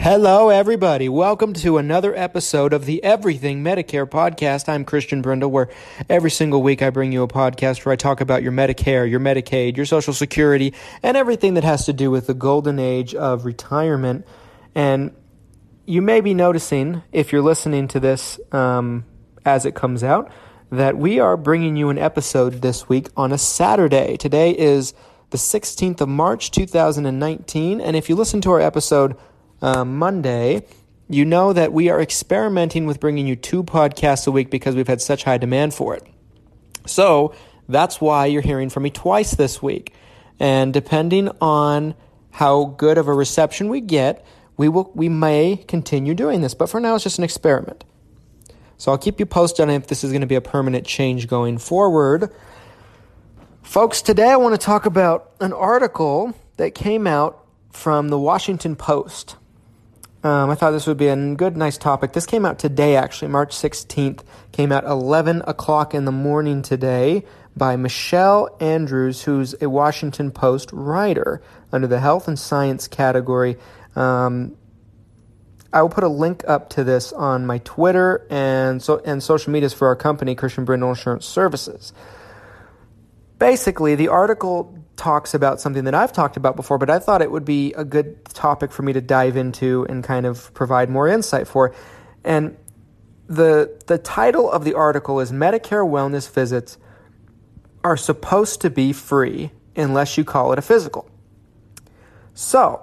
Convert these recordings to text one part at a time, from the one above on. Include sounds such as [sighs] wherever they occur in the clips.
Hello, everybody. Welcome to another episode of the Everything Medicare podcast. I'm Christian Brindle, where every single week I bring you a podcast where I talk about your Medicare, your Medicaid, your Social Security, and everything that has to do with the golden age of retirement. And you may be noticing, if you're listening to this um, as it comes out, that we are bringing you an episode this week on a Saturday. Today is the 16th of March, 2019. And if you listen to our episode, uh, Monday, you know that we are experimenting with bringing you two podcasts a week because we've had such high demand for it. So that's why you're hearing from me twice this week. And depending on how good of a reception we get, we will we may continue doing this. But for now, it's just an experiment. So I'll keep you posted on if this is going to be a permanent change going forward. Folks, today I want to talk about an article that came out from the Washington Post. Um, I thought this would be a good, nice topic. This came out today, actually, March 16th. Came out 11 o'clock in the morning today by Michelle Andrews, who's a Washington Post writer under the health and science category. Um, I will put a link up to this on my Twitter and so and social medias for our company, Christian Brindle Insurance Services. Basically, the article talks about something that I've talked about before, but I thought it would be a good topic for me to dive into and kind of provide more insight for. And the the title of the article is Medicare wellness visits are supposed to be free unless you call it a physical. So,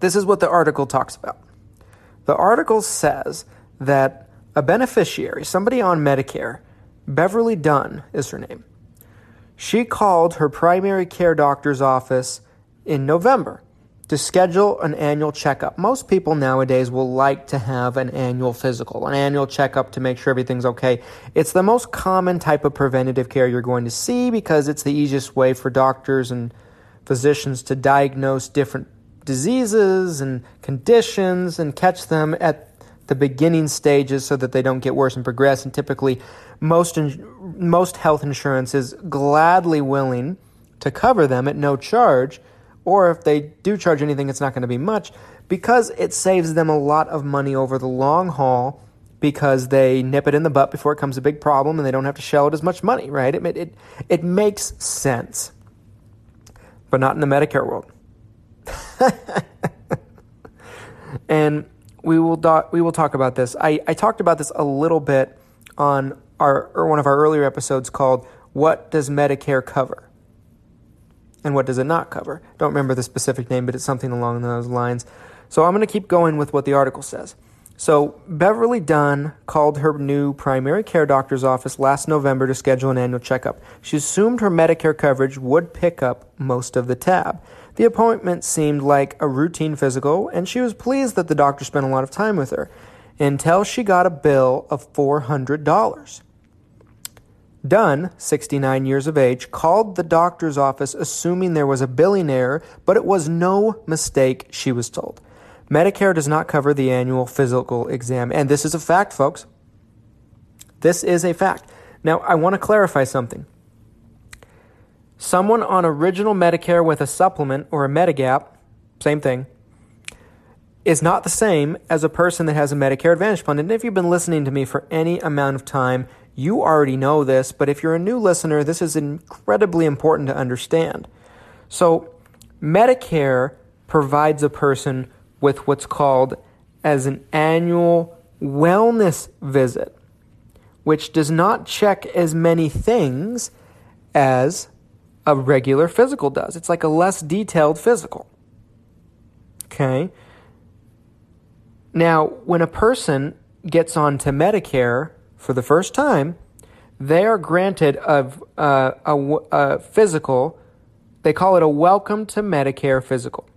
this is what the article talks about. The article says that a beneficiary, somebody on Medicare, Beverly Dunn is her name she called her primary care doctor's office in November to schedule an annual checkup. Most people nowadays will like to have an annual physical, an annual checkup to make sure everything's okay. It's the most common type of preventative care you're going to see because it's the easiest way for doctors and physicians to diagnose different diseases and conditions and catch them at the beginning stages so that they don't get worse and progress. And typically, most most health insurance is gladly willing to cover them at no charge, or if they do charge anything, it's not going to be much because it saves them a lot of money over the long haul because they nip it in the butt before it becomes a big problem and they don't have to shell it as much money, right? It, it, it makes sense, but not in the Medicare world. [laughs] and we will, do- we will talk about this. I, I talked about this a little bit on our or one of our earlier episodes called "What Does Medicare Cover?" and what does it not cover? Don't remember the specific name, but it's something along those lines. So I'm going to keep going with what the article says. So Beverly Dunn called her new primary care doctor's office last November to schedule an annual checkup. She assumed her Medicare coverage would pick up most of the tab. The appointment seemed like a routine physical, and she was pleased that the doctor spent a lot of time with her until she got a bill of $400. Dunn, 69 years of age, called the doctor's office assuming there was a billing error, but it was no mistake, she was told. Medicare does not cover the annual physical exam, and this is a fact, folks. This is a fact. Now, I want to clarify something. Someone on original Medicare with a supplement or a Medigap, same thing, is not the same as a person that has a Medicare Advantage plan. And if you've been listening to me for any amount of time, you already know this, but if you're a new listener, this is incredibly important to understand. So, Medicare provides a person with what's called as an annual wellness visit, which does not check as many things as a regular physical does. It's like a less detailed physical. Okay? Now, when a person gets onto Medicare for the first time, they are granted a, a, a, a physical. They call it a welcome to Medicare physical.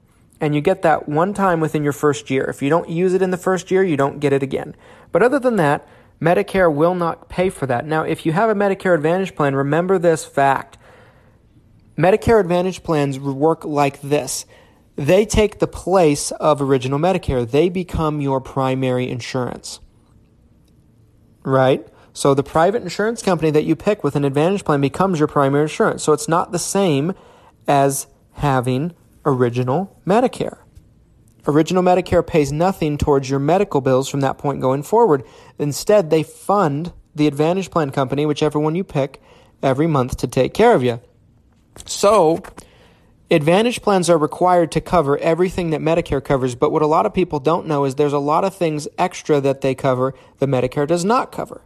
And you get that one time within your first year. If you don't use it in the first year, you don't get it again. But other than that, Medicare will not pay for that. Now, if you have a Medicare Advantage plan, remember this fact. Medicare Advantage plans work like this. They take the place of original Medicare. They become your primary insurance. Right? So the private insurance company that you pick with an Advantage plan becomes your primary insurance. So it's not the same as having original Medicare. Original Medicare pays nothing towards your medical bills from that point going forward. Instead, they fund the Advantage Plan company, whichever one you pick, every month to take care of you. So, Advantage plans are required to cover everything that Medicare covers, but what a lot of people don't know is there's a lot of things extra that they cover that Medicare does not cover.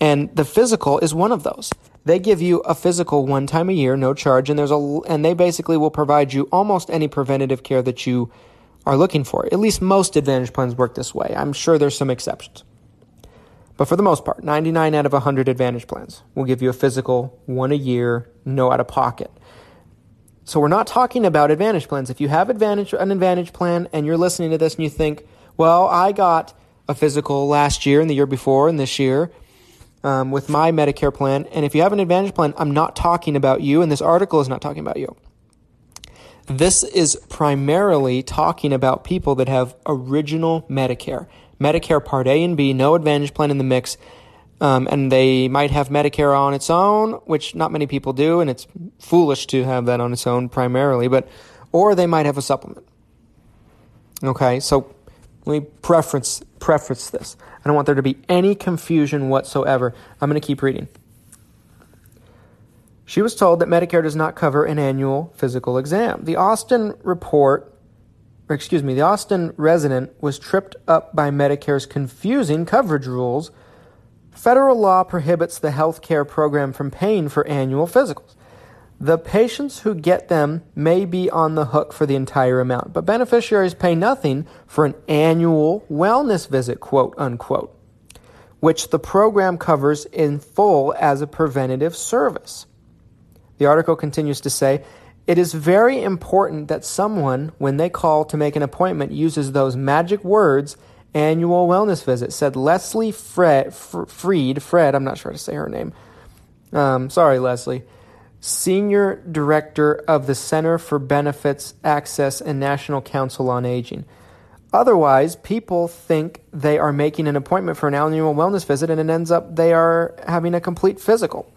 And the physical is one of those. They give you a physical one time a year, no charge, and there's a and they basically will provide you almost any preventative care that you are looking for. At least most Advantage plans work this way. I'm sure there's some exceptions. But for the most part, 99 out of 100 Advantage plans will give you a physical, one a year, no out of pocket. So we're not talking about Advantage plans. If you have Advantage, an Advantage plan and you're listening to this and you think, well, I got a physical last year and the year before and this year um, with my Medicare plan, and if you have an Advantage plan, I'm not talking about you, and this article is not talking about you. This is primarily talking about people that have original Medicare, Medicare Part A and B, no Advantage plan in the mix, um, and they might have Medicare on its own, which not many people do, and it's foolish to have that on its own primarily, but or they might have a supplement. Okay, so let me preference preference this. I don't want there to be any confusion whatsoever. I'm going to keep reading. She was told that Medicare does not cover an annual physical exam. The Austin report, or excuse me, the Austin resident was tripped up by Medicare's confusing coverage rules. Federal law prohibits the health care program from paying for annual physicals. The patients who get them may be on the hook for the entire amount, but beneficiaries pay nothing for an annual wellness visit, quote unquote, which the program covers in full as a preventative service. The article continues to say, it is very important that someone, when they call to make an appointment, uses those magic words, annual wellness visit, said Leslie Fred, Freed, Fred, I'm not sure how to say her name. Um, sorry, Leslie. Senior Director of the Center for Benefits Access and National Council on Aging. Otherwise, people think they are making an appointment for an annual wellness visit and it ends up they are having a complete physical.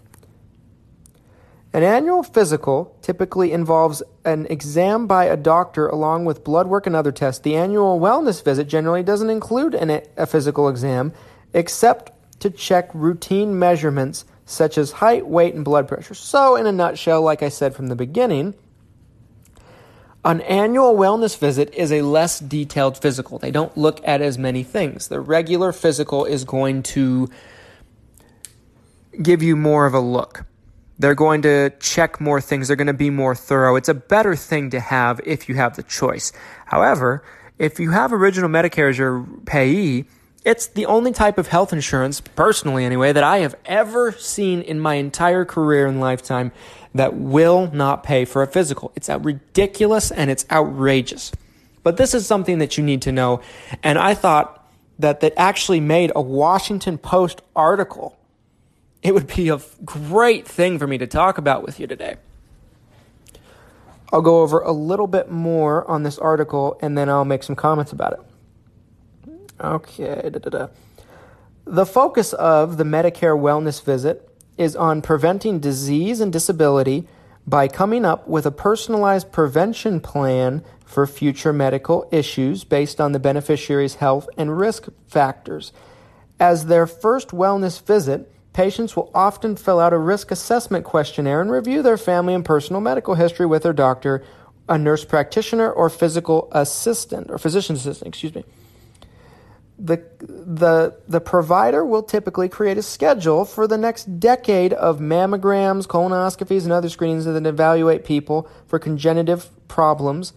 An annual physical typically involves an exam by a doctor along with blood work and other tests. The annual wellness visit generally doesn't include an, a physical exam except to check routine measurements such as height, weight, and blood pressure. So, in a nutshell, like I said from the beginning, an annual wellness visit is a less detailed physical. They don't look at as many things. The regular physical is going to give you more of a look. They're going to check more things. They're going to be more thorough. It's a better thing to have if you have the choice. However, if you have original Medicare as your payee, it's the only type of health insurance, personally anyway, that I have ever seen in my entire career and lifetime that will not pay for a physical. It's ridiculous and it's outrageous. But this is something that you need to know. And I thought that that actually made a Washington Post article it would be a great thing for me to talk about with you today. I'll go over a little bit more on this article and then I'll make some comments about it. Okay. Da, da, da. The focus of the Medicare wellness visit is on preventing disease and disability by coming up with a personalized prevention plan for future medical issues based on the beneficiary's health and risk factors. As their first wellness visit, Patients will often fill out a risk assessment questionnaire and review their family and personal medical history with their doctor, a nurse practitioner, or physical assistant, or physician assistant, excuse me. The, the, the provider will typically create a schedule for the next decade of mammograms, colonoscopies, and other screenings that evaluate people for congenitive problems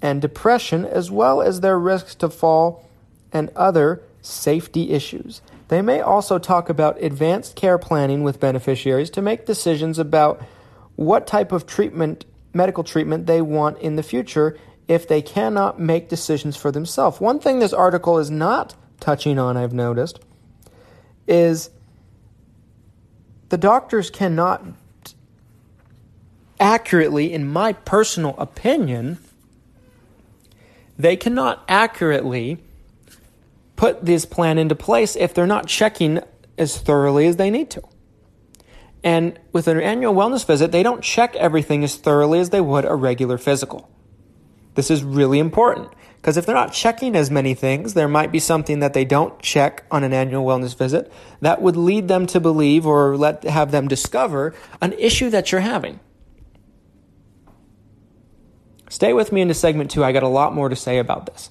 and depression, as well as their risks to fall and other safety issues. They may also talk about advanced care planning with beneficiaries to make decisions about what type of treatment, medical treatment, they want in the future if they cannot make decisions for themselves. One thing this article is not touching on, I've noticed, is the doctors cannot accurately, in my personal opinion, they cannot accurately put this plan into place if they're not checking as thoroughly as they need to. And with an annual wellness visit, they don't check everything as thoroughly as they would a regular physical. This is really important because if they're not checking as many things, there might be something that they don't check on an annual wellness visit that would lead them to believe or let have them discover an issue that you're having. Stay with me into segment two. I got a lot more to say about this.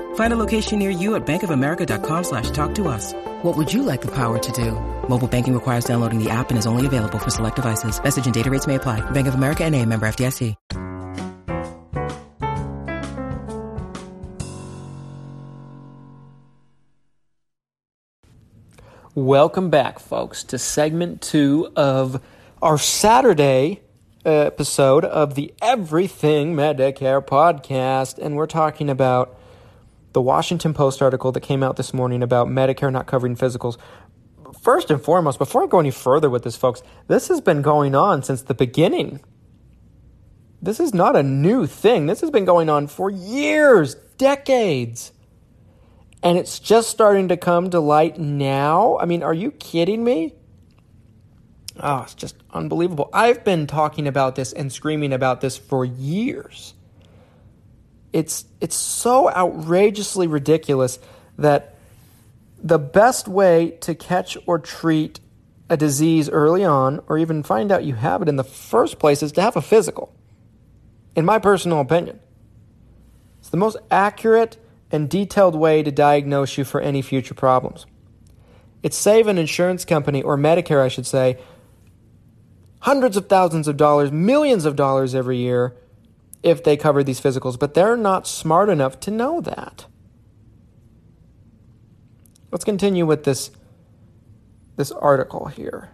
Find a location near you at bankofamerica.com slash talk to us. What would you like the power to do? Mobile banking requires downloading the app and is only available for select devices. Message and data rates may apply. Bank of America and a member FDIC. Welcome back, folks, to segment two of our Saturday uh, episode of the Everything Medicare podcast. And we're talking about the Washington Post article that came out this morning about Medicare not covering physicals. First and foremost, before I go any further with this, folks, this has been going on since the beginning. This is not a new thing. This has been going on for years, decades. And it's just starting to come to light now. I mean, are you kidding me? Oh, it's just unbelievable. I've been talking about this and screaming about this for years. It's it's so outrageously ridiculous that the best way to catch or treat a disease early on or even find out you have it in the first place is to have a physical. In my personal opinion. It's the most accurate and detailed way to diagnose you for any future problems. It save an insurance company, or Medicare, I should say, hundreds of thousands of dollars, millions of dollars every year if they cover these physicals, but they're not smart enough to know that. Let's continue with this this article here.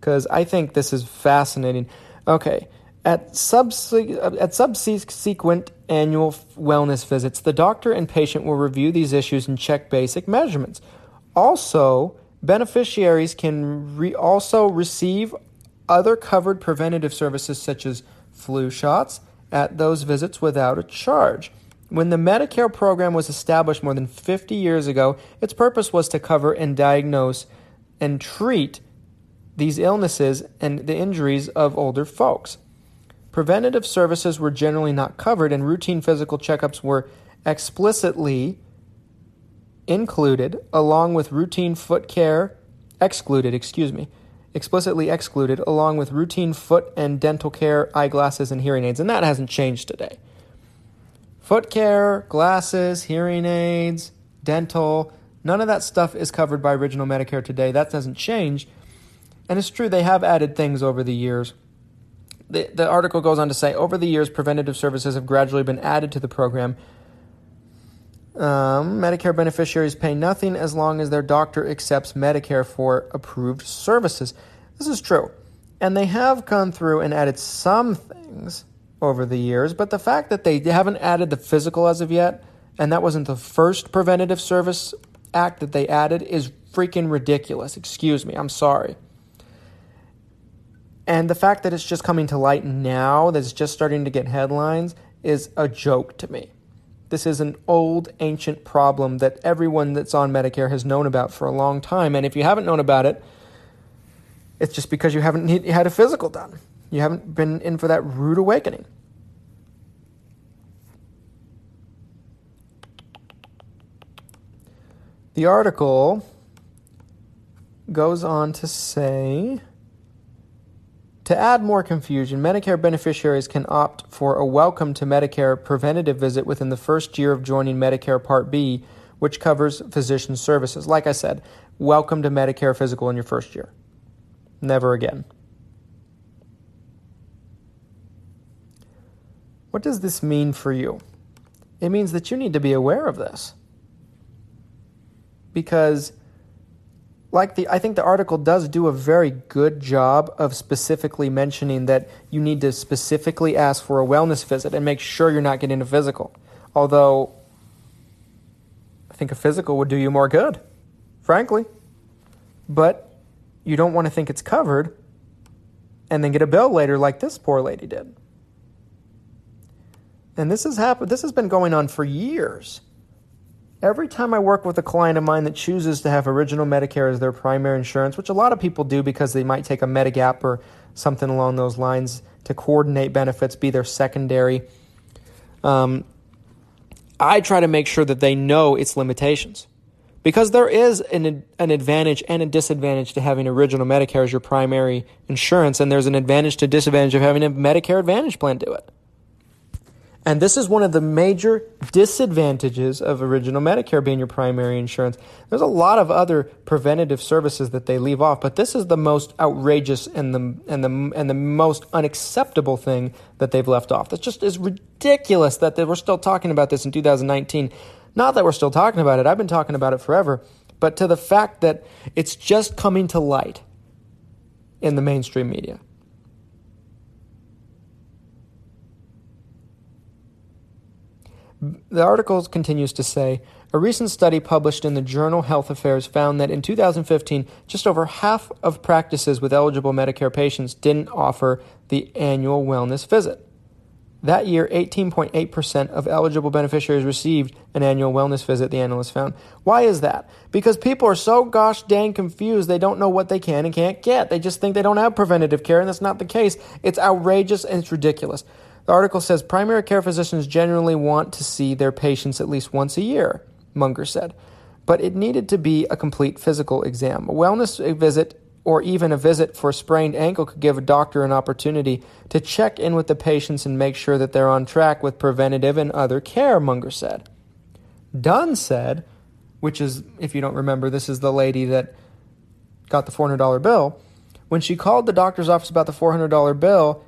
Cuz I think this is fascinating. Okay, at, at subsequent annual wellness visits, the doctor and patient will review these issues and check basic measurements. Also, beneficiaries can re- also receive other covered preventative services such as flu shots at those visits without a charge. When the Medicare program was established more than 50 years ago, its purpose was to cover and diagnose and treat these illnesses and the injuries of older folks. Preventative services were generally not covered, and routine physical checkups were explicitly included, along with routine foot care, excluded, excuse me, explicitly excluded, along with routine foot and dental care, eyeglasses, and hearing aids. And that hasn't changed today. Foot care, glasses, hearing aids, dental, none of that stuff is covered by original Medicare today. That doesn't change. And it's true, they have added things over the years the, the article goes on to say over the years, preventative services have gradually been added to the program. Um, Medicare beneficiaries pay nothing as long as their doctor accepts Medicare for approved services. This is true. And they have gone through and added some things over the years, but the fact that they haven't added the physical as of yet, and that wasn't the first preventative service act that they added, is freaking ridiculous. Excuse me, I'm sorry. And the fact that it's just coming to light now, that it's just starting to get headlines, is a joke to me. This is an old, ancient problem that everyone that's on Medicare has known about for a long time. And if you haven't known about it, it's just because you haven't [laughs] had a physical done. You haven't been in for that rude awakening. The article goes on to say To add more confusion, Medicare beneficiaries can opt for a Welcome to Medicare preventative visit within the first year of joining Medicare Part B, which covers physician services. Like I said, Welcome to Medicare physical in your first year. Never again. What does this mean for you? It means that you need to be aware of this. Because like the I think the article does do a very good job of specifically mentioning that you need to specifically ask for a wellness visit and make sure you're not getting a physical. Although I think a physical would do you more good, frankly. But you don't want to think it's covered and then get a bill later like this poor lady did. And this has happened this has been going on for years. Every time I work with a client of mine that chooses to have original Medicare as their primary insurance, which a lot of people do because they might take a Medigap or something along those lines to coordinate benefits, be their secondary, um, I try to make sure that they know its limitations. Because there is an, an advantage and a disadvantage to having original Medicare as your primary insurance, and there's an advantage to disadvantage of having a Medicare Advantage plan do it. And this is one of the major disadvantages of original Medicare being your primary insurance. There's a lot of other preventative services that they leave off, but this is the most outrageous and the and the and the most unacceptable thing that they've left off. That just is ridiculous that they, we're still talking about this in 2019. Not that we're still talking about it. I've been talking about it forever, but to the fact that it's just coming to light in the mainstream media. The article continues to say a recent study published in the journal Health Affairs found that in 2015, just over half of practices with eligible Medicare patients didn't offer the annual wellness visit. That year, 18.8% of eligible beneficiaries received an annual wellness visit, the analyst found. Why is that? Because people are so gosh dang confused, they don't know what they can and can't get. They just think they don't have preventative care, and that's not the case. It's outrageous and it's ridiculous. The article says primary care physicians generally want to see their patients at least once a year, Munger said. But it needed to be a complete physical exam. A wellness visit or even a visit for a sprained ankle could give a doctor an opportunity to check in with the patients and make sure that they're on track with preventative and other care, Munger said. Dunn said, which is, if you don't remember, this is the lady that got the $400 bill. When she called the doctor's office about the $400 bill,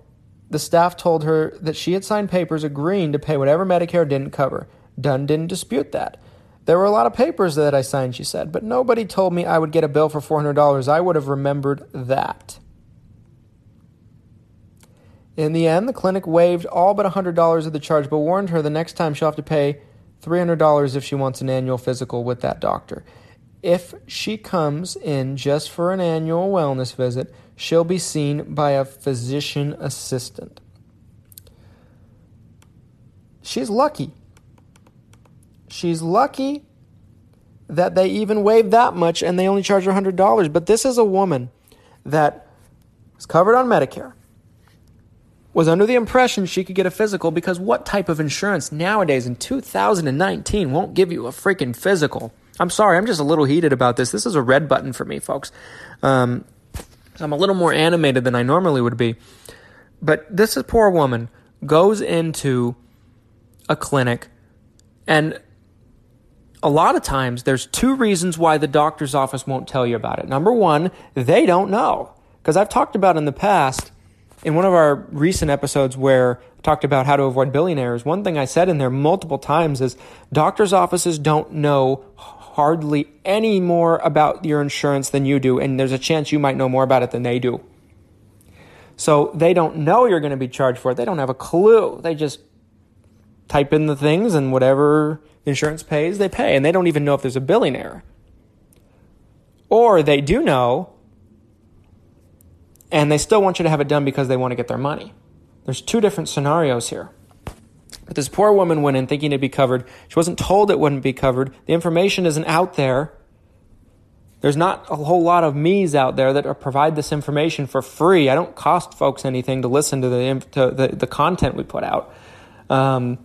the staff told her that she had signed papers agreeing to pay whatever Medicare didn't cover. Dunn didn't dispute that. There were a lot of papers that I signed, she said, but nobody told me I would get a bill for $400. I would have remembered that. In the end, the clinic waived all but $100 of the charge, but warned her the next time she'll have to pay $300 if she wants an annual physical with that doctor. If she comes in just for an annual wellness visit, she'll be seen by a physician assistant. She's lucky. She's lucky that they even waived that much and they only charge her $100. But this is a woman that was covered on Medicare, was under the impression she could get a physical because what type of insurance nowadays in 2019 won't give you a freaking physical? I'm sorry, I'm just a little heated about this. This is a red button for me, folks. Um, I'm a little more animated than I normally would be. But this poor woman goes into a clinic, and a lot of times there's two reasons why the doctor's office won't tell you about it. Number one, they don't know. Because I've talked about in the past, in one of our recent episodes where I talked about how to avoid billionaires, one thing I said in there multiple times is doctor's offices don't know hardly any more about your insurance than you do, and there's a chance you might know more about it than they do. So they don't know you're going to be charged for it. They don't have a clue. They just type in the things, and whatever insurance pays, they pay. And they don't even know if there's a billing error. Or they do know, and they still want you to have it done because they want to get their money. There's two different scenarios here. But this poor woman went in thinking it'd be covered. She wasn't told it wouldn't be covered. The information isn't out there. There's not a whole lot of me's out there that provide this information for free. I don't cost folks anything to listen to the to the, the content we put out. Um,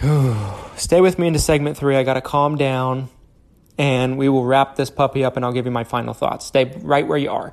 [sighs] stay with me into segment three. I got to calm down, and we will wrap this puppy up, and I'll give you my final thoughts. Stay right where you are.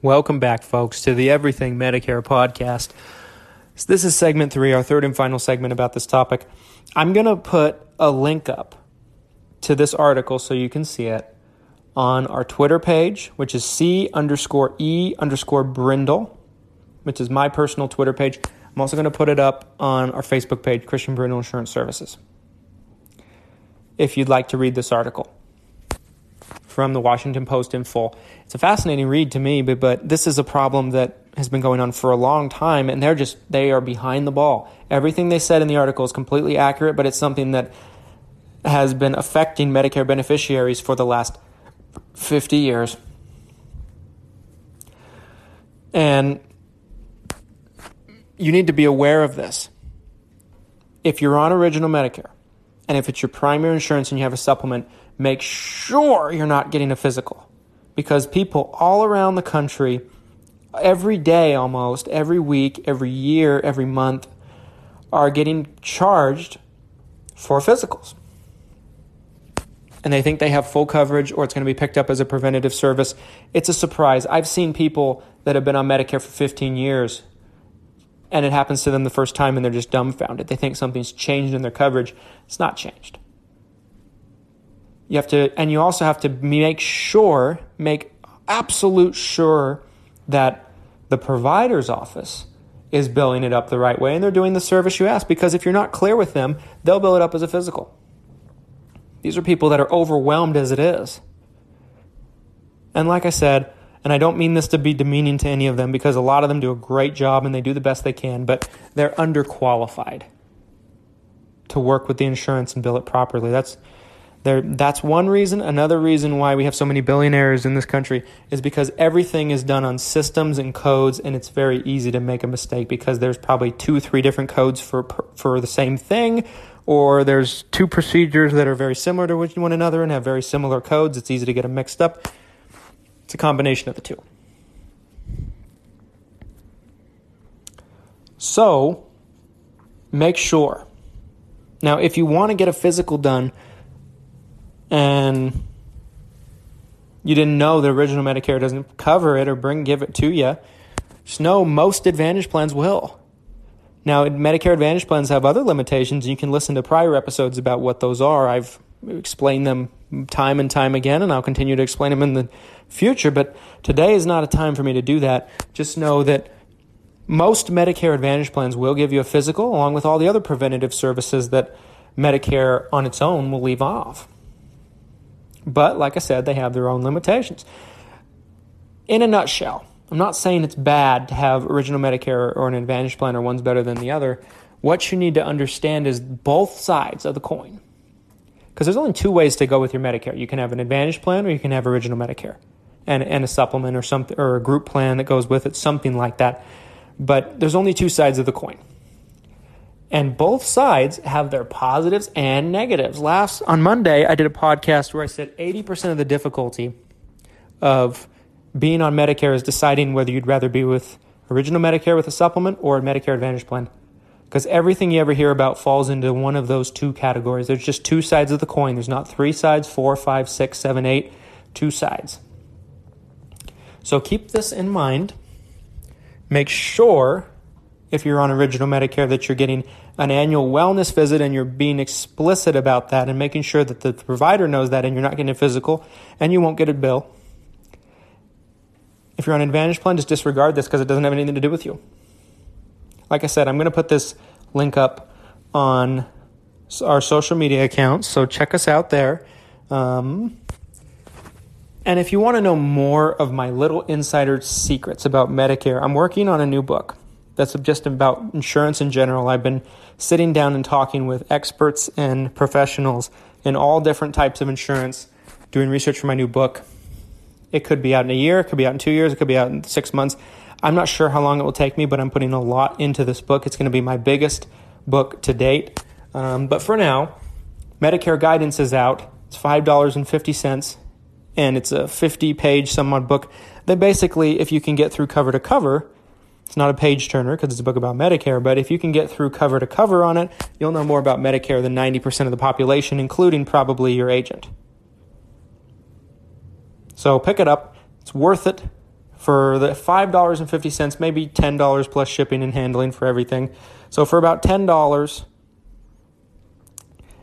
Welcome back, folks, to the Everything Medicare podcast. This is segment three, our third and final segment about this topic. I'm going to put a link up to this article so you can see it on our Twitter page, which is C underscore E underscore Brindle, which is my personal Twitter page. I'm also going to put it up on our Facebook page, Christian Brindle Insurance Services, if you'd like to read this article from the Washington Post in full. It's a fascinating read to me, but, but this is a problem that has been going on for a long time, and they're just, they are behind the ball. Everything they said in the article is completely accurate, but it's something that has been affecting Medicare beneficiaries for the last 50 years. And you need to be aware of this. If you're on original Medicare, and if it's your primary insurance and you have a supplement, make sure you're not getting a physical. Because people all around the country, every day almost, every week, every year, every month, are getting charged for physicals. And they think they have full coverage or it's going to be picked up as a preventative service. It's a surprise. I've seen people that have been on Medicare for 15 years and it happens to them the first time and they're just dumbfounded. They think something's changed in their coverage. It's not changed. You have to, and you also have to make sure, make absolute sure that the provider's office is billing it up the right way and they're doing the service you ask. Because if you're not clear with them, they'll bill it up as a physical. These are people that are overwhelmed as it is. And like I said, and I don't mean this to be demeaning to any of them because a lot of them do a great job and they do the best they can, but they're underqualified to work with the insurance and bill it properly. That's there that's one reason. Another reason why we have so many billionaires in this country is because everything is done on systems and codes and it's very easy to make a mistake because there's probably two three different codes for for the same thing or there's two procedures that are very similar to one another and have very similar codes. It's easy to get them mixed up. It's a combination of the two. So, make sure. Now, if you want to get a physical done and you didn't know the original Medicare doesn't cover it or bring give it to you, just know most Advantage plans will. Now, Medicare Advantage plans have other limitations. You can listen to prior episodes about what those are. I've explained them time and time again, and I'll continue to explain them in the future. But today is not a time for me to do that. Just know that most Medicare Advantage plans will give you a physical, along with all the other preventative services that Medicare on its own will leave off. But like I said, they have their own limitations. In a nutshell, I'm not saying it's bad to have original Medicare or an Advantage plan or one's better than the other. What you need to understand is both sides of the coin. Because there's only two ways to go with your Medicare. You can have an Advantage plan or you can have original Medicare and, and a supplement or something or a group plan that goes with it, something like that. But there's only two sides of the coin. And both sides have their positives and negatives. Last on Monday, I did a podcast where I said 80% of the difficulty of being on Medicare is deciding whether you'd rather be with original Medicare with a supplement or a Medicare Advantage plan. Because everything you ever hear about falls into one of those two categories. There's just two sides of the coin. There's not three sides, four, five, six, seven, eight, two sides. So keep this in mind. Make sure, if you're on original Medicare, that you're getting an annual wellness visit and you're being explicit about that and making sure that the provider knows that and you're not getting a physical and you won't get a bill. If you're on Advantage Plan, just disregard this because it doesn't have anything to do with you. Like I said, I'm going to put this link up on our social media accounts, so check us out there. Um, And if you want to know more of my little insider secrets about Medicare, I'm working on a new book that's just about insurance in general. I've been sitting down and talking with experts and professionals in all different types of insurance, doing research for my new book. It could be out in a year, it could be out in two years, it could be out in six months. I'm not sure how long it will take me, but I'm putting a lot into this book. It's going to be my biggest book to date. Um, but for now, Medicare guidance is out. It's $5.50, and it's a 50 page some book that basically, if you can get through cover to cover, it's not a page turner because it's a book about Medicare, but if you can get through cover to cover on it, you'll know more about Medicare than 90% of the population, including probably your agent. So pick it up. It's worth it for the $5.50, maybe $10 plus shipping and handling for everything. So for about $10,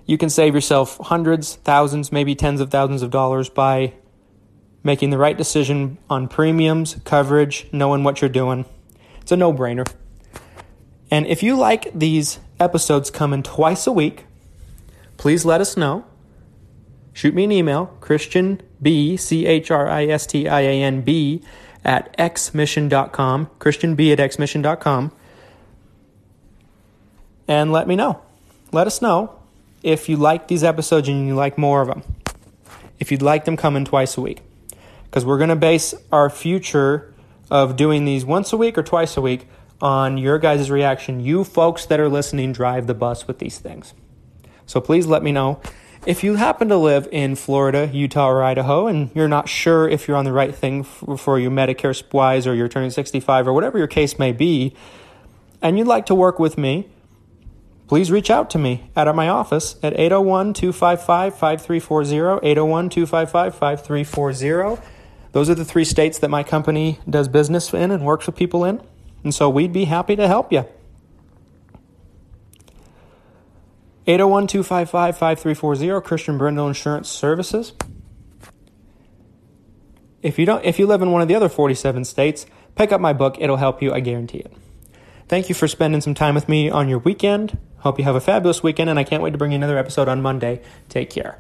you can save yourself hundreds, thousands, maybe tens of thousands of dollars by making the right decision on premiums, coverage, knowing what you're doing. It's a no brainer. And if you like these episodes coming twice a week, please let us know. Shoot me an email, Christian B, C H R I S T I A N B, at xmission.com, Christian B at xmission.com, and let me know. Let us know if you like these episodes and you like more of them. If you'd like them coming twice a week. Because we're going to base our future of doing these once a week or twice a week on your guys' reaction. You folks that are listening drive the bus with these things. So please let me know. If you happen to live in Florida, Utah, or Idaho, and you're not sure if you're on the right thing for your Medicare wise or you're turning 65 or whatever your case may be, and you'd like to work with me, please reach out to me at my office at 801 255 5340. 801 255 5340. Those are the three states that my company does business in and works with people in. And so we'd be happy to help you. 801 255 5340, Christian Brindle Insurance Services. If you, don't, if you live in one of the other 47 states, pick up my book. It'll help you, I guarantee it. Thank you for spending some time with me on your weekend. Hope you have a fabulous weekend, and I can't wait to bring you another episode on Monday. Take care.